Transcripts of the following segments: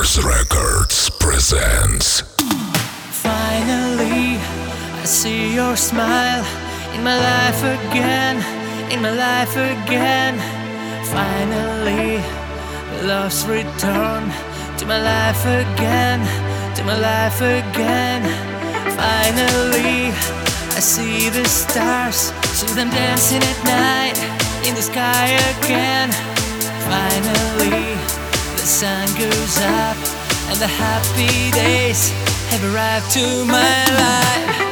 Clubmasters Records presents. Finally, I see your smile in my life again, in my life again. Finally, love's return to my life again, to my life again. Finally, I see the stars, see them dancing at night in the sky again. Finally, the sun goes up and the happy days have arrived to my life.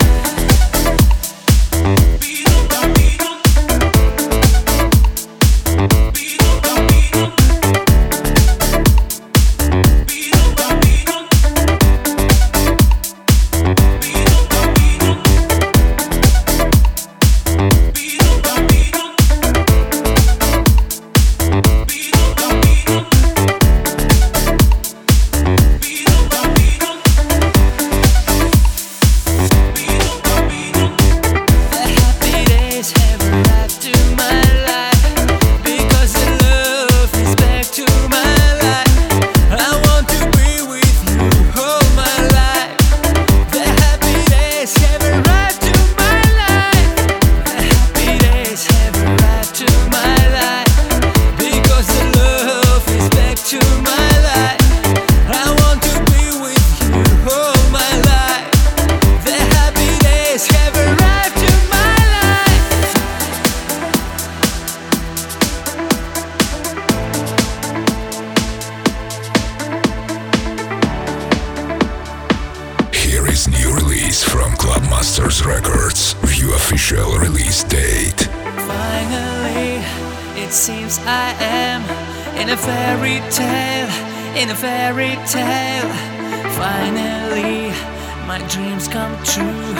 Release from Clubmasters Records. View official release date. Finally, it seems I am in a fairy tale, in a fairy tale. Finally, my dreams come true,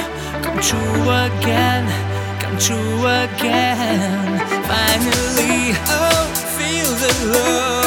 come true again, come true again. Finally, oh, feel the love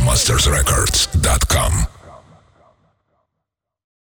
clubmastersrecords.com.